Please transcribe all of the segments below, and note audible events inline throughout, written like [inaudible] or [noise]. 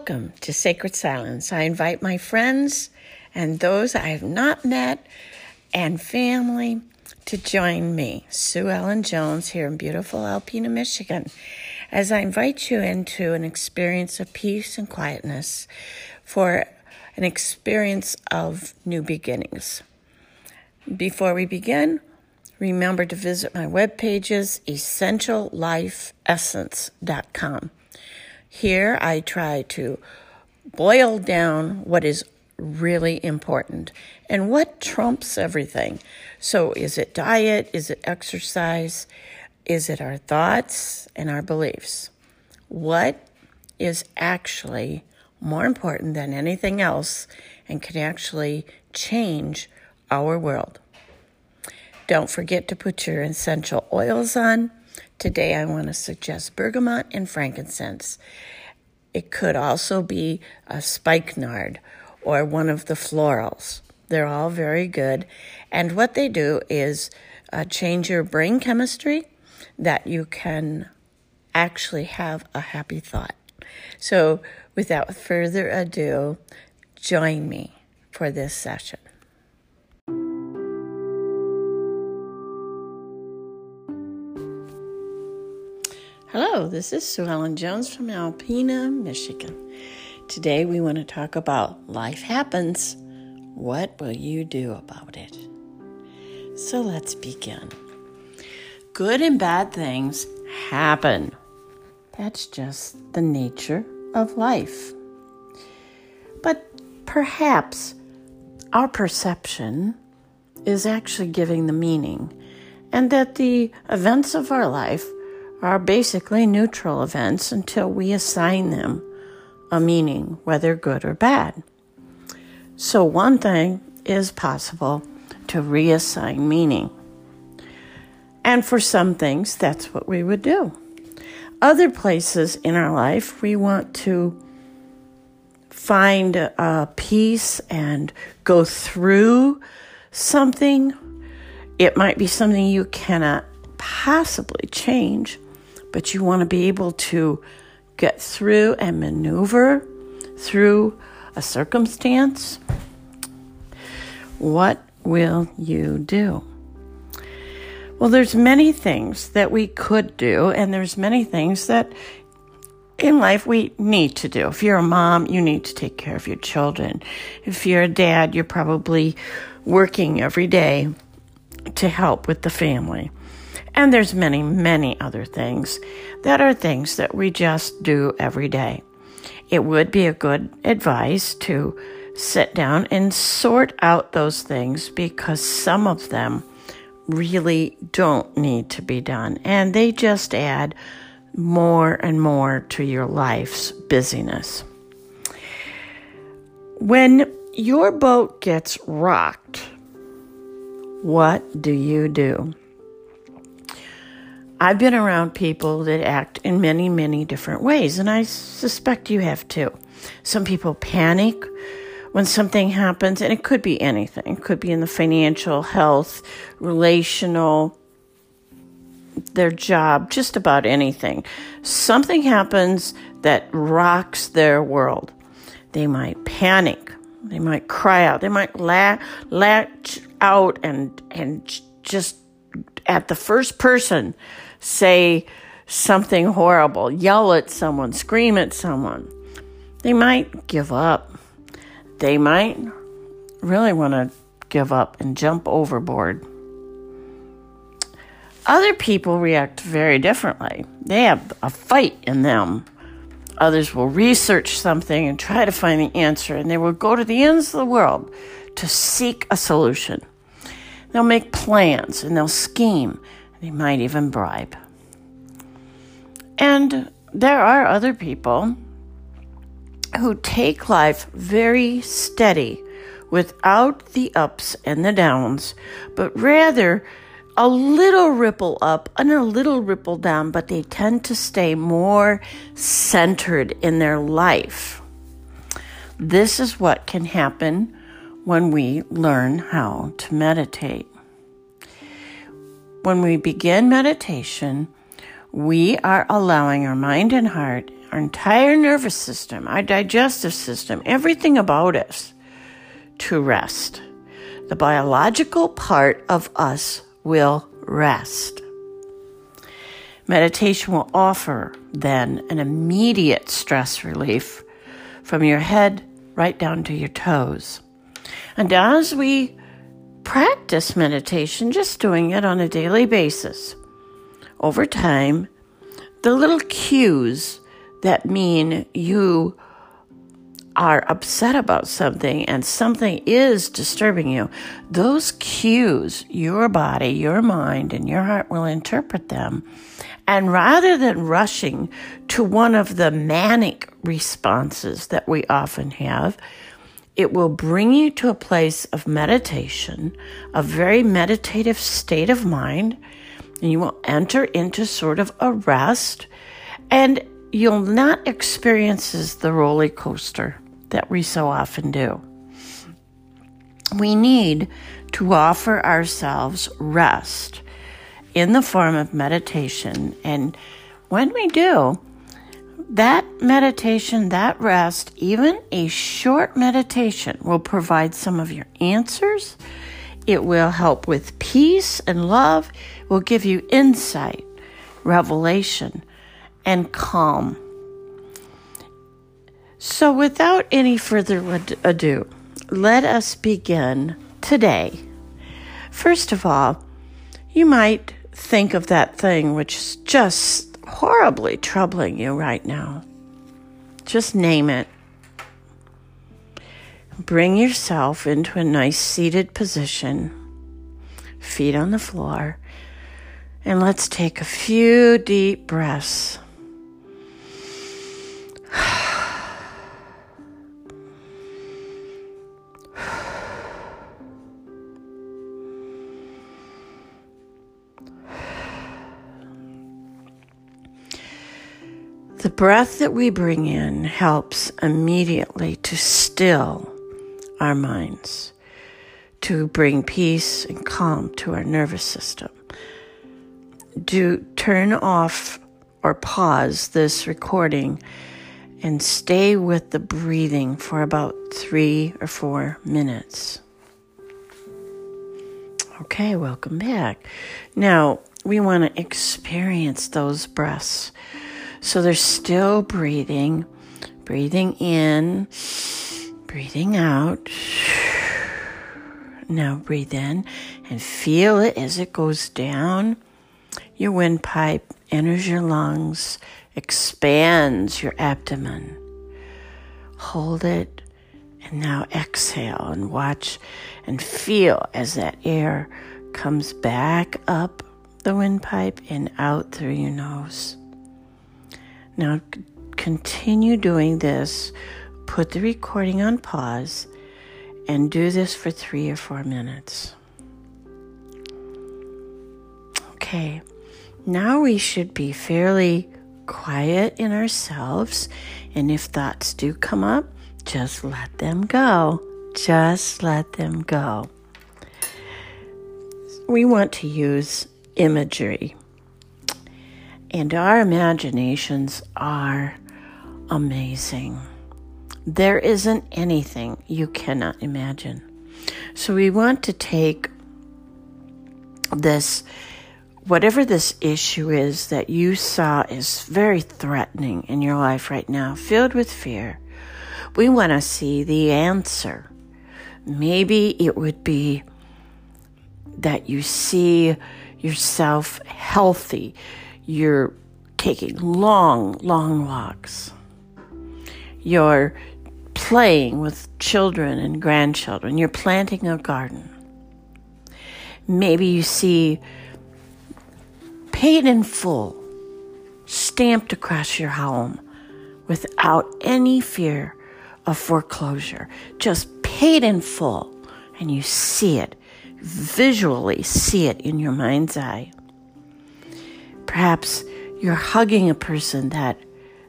Welcome to Sacred Silence. I invite my friends and those I have not met and family to join me, Sue Ellen Jones, here in beautiful Alpena, Michigan, as I invite you into an experience of peace and quietness for an experience of new beginnings. Before we begin, remember to visit my web pages, essentiallifeessence.com. Here I try to boil down what is really important and what trumps everything. So, is it diet? Is it exercise? Is it our thoughts and our beliefs? What is actually more important than anything else and can actually change our world? Don't forget to put your essential oils on Today, I want to suggest bergamot and frankincense. It could also be a spikenard or one of the florals. They're all very good. And what they do is uh, change your brain chemistry that you can actually have a happy thought. So, without further ado, join me for this session. Hello, this is Sue Ellen Jones from Alpena, Michigan. Today we want to talk about life happens. What will you do about it? So let's begin. Good and bad things happen. That's just the nature of life. But perhaps our perception is actually giving the meaning, and that the events of our life are basically neutral events until we assign them a meaning, whether good or bad. So, one thing is possible to reassign meaning. And for some things, that's what we would do. Other places in our life, we want to find a peace and go through something. It might be something you cannot possibly change, but you want to be able to get through and maneuver through a circumstance. What will you do? Well, there's many things that we could do, and there's many things that in life we need to do. If you're a mom, you need to take care of your children. If you're a dad, you're probably working every day to help with the family. And there's many, many other things that are things that we just do every day. It would be a good advice to sit down and sort out those things because some of them really don't need to be done and they just add more and more to your life's busyness. When your boat gets rocked, what do you do? I've been around people that act in many, many different ways, and I suspect you have too. Some people panic when something happens, and it could be anything. It could be in the financial, health, relational, their job, just about anything. Something happens that rocks their world. They might panic. They might cry out. They might la- latch out and and just at the first person say something horrible, yell at someone, scream at someone. They might give up. They might really want to give up and jump overboard. Other people react very differently. They have a fight in them. Others will research something and try to find the answer, and they will go to the ends of the world to seek a solution. They'll make plans and they'll scheme they might even bribe. And there are other people who take life very steady without the ups and the downs, but rather a little ripple up and a little ripple down, but they tend to stay more centered in their life. This is what can happen when we learn how to meditate. When we begin meditation, we are allowing our mind and heart, our entire nervous system, our digestive system, everything about us to rest. The biological part of us will rest. Meditation will offer then an immediate stress relief from your head right down to your toes. And as we practice meditation, just doing it on a daily basis, over time, the little cues that mean you are upset about something and something is disturbing you, those cues, your body, your mind, and your heart will interpret them. And rather than rushing to one of the manic responses that we often have, it will bring you to a place of meditation, a very meditative state of mind, and you will enter into sort of a rest, and you'll not experience the roller coaster that we so often do. We need to offer ourselves rest in the form of meditation. And when we do, that meditation, that rest, even a short meditation will provide some of your answers. It will help with peace and love, it will give you insight, revelation, and calm. So, without any further ado, let us begin today. First of all, you might think of that thing which is just horribly troubling you right now. Just name it. Bring yourself into a nice seated position, feet on the floor, and let's take a few deep breaths. [sighs] [sighs] The breath that we bring in helps immediately to still our minds, to bring peace and calm to our nervous system. Do turn off or pause this recording and stay with the breathing for about three or four minutes. Okay, welcome back. Now, we want to experience those breaths so they're still breathing, breathing in, breathing out. Now breathe in and feel it as it goes down your windpipe, enters your lungs, expands your abdomen. Hold it and now exhale and watch and feel as that air comes back up the windpipe and out through your nose. Now, continue doing this. Put the recording on pause and do this for three or four minutes. Okay, now we should be fairly quiet in ourselves, and if thoughts do come up, just let them go. Just let them go. We want to use imagery and our imaginations are amazing. There isn't anything you cannot imagine. So we want to take this, whatever this issue is that you saw is very threatening in your life right now, filled with fear. We want to see the answer. Maybe it would be that you see yourself healthy you're taking long, long walks. You're playing with children and grandchildren. You're planting a garden. Maybe you see paid in full stamped across your home without any fear of foreclosure, just paid in full, and you see it, visually see it in your mind's eye. Perhaps you're hugging a person that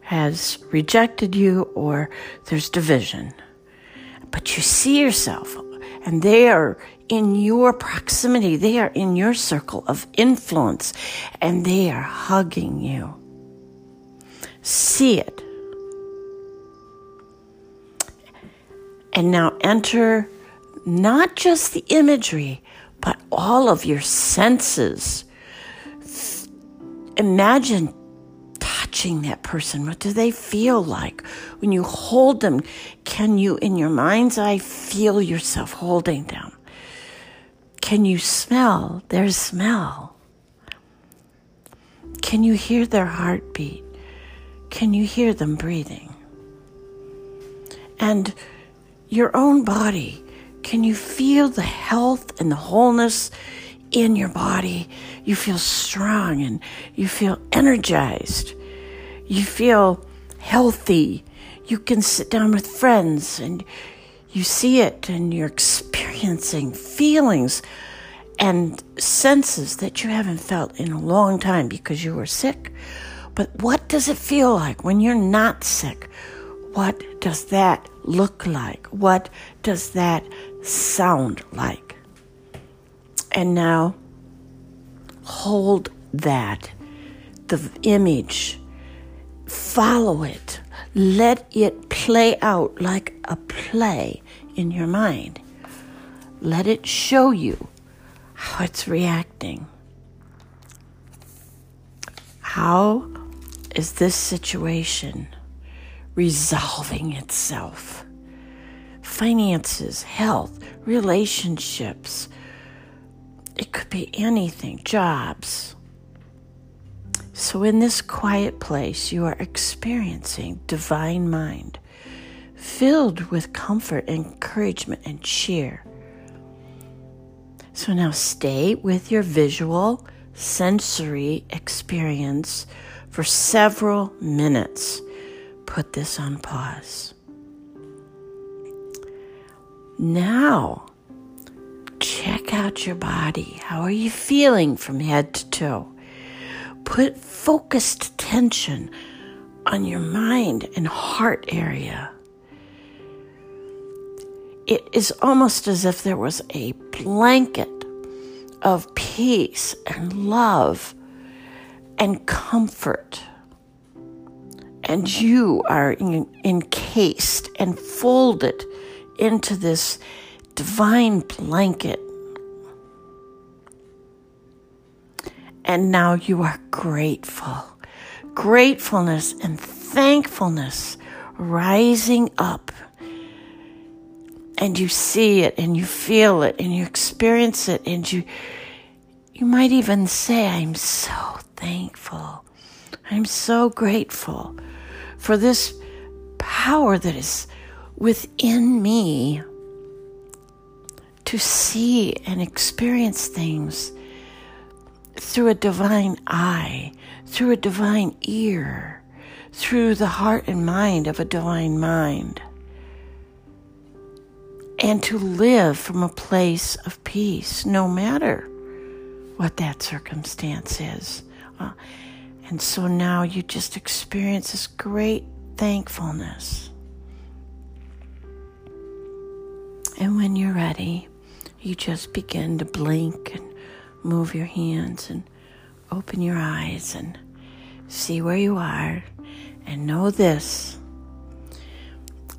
has rejected you or there's division. But you see yourself and they are in your proximity, they are in your circle of influence, and they are hugging you. See it. And now enter not just the imagery, but all of your senses Imagine touching that person. What do they feel like? When you hold them, can you, in your mind's eye, feel yourself holding them? Can you smell their smell? Can you hear their heartbeat? Can you hear them breathing? And your own body, can you feel the health and the wholeness in your body? You feel strong and you feel energized. You feel healthy. You can sit down with friends and you see it and you're experiencing feelings and senses that you haven't felt in a long time because you were sick. But what does it feel like when you're not sick? What does that look like? What does that sound like? And now hold that, the image, follow it, let it play out like a play in your mind. Let it show you how it's reacting. How is this situation resolving itself? Finances, health, relationships. It could be anything, jobs. So, in this quiet place, you are experiencing divine mind, filled with comfort, encouragement, and cheer. So, now stay with your visual, sensory experience for several minutes. Put this on pause. Now, check out your body. How are you feeling from head to toe? Put focused attention on your mind and heart area. It is almost as if there was a blanket of peace and love and comfort. And you are in, encased and folded into this divine blanket. And now you are grateful. Gratefulness and thankfulness rising up. And you see it and you feel it and you experience it and you you might even say, I'm so thankful. I'm so grateful for this power that is within me to see and experience things through a divine eye, through a divine ear, through the heart and mind of a divine mind, and to live from a place of peace no matter what that circumstance is. Uh, and so now you just experience this great thankfulness. And when you're ready, you just begin to blink and move your hands and open your eyes and see where you are. And know this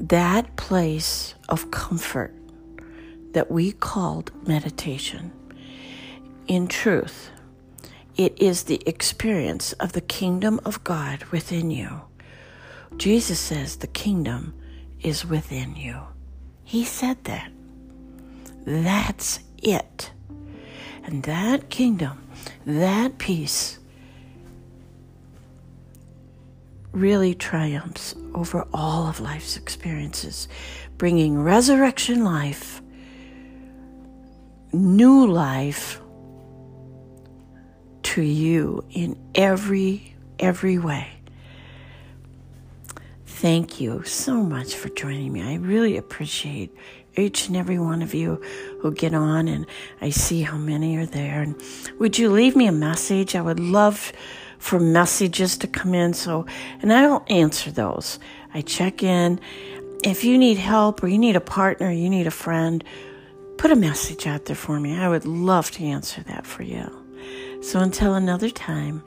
that place of comfort that we called meditation, in truth, it is the experience of the kingdom of God within you. Jesus says the kingdom is within you. He said that. That's it. And that kingdom, that peace, really triumphs over all of life's experiences, bringing resurrection life, new life to you in every every way. Thank you so much for joining me. I really appreciate each and every one of you who get on and I see how many are there. And would you leave me a message? I would love for messages to come in so and I don't answer those. I check in. If you need help or you need a partner, you need a friend, put a message out there for me. I would love to answer that for you. So until another time,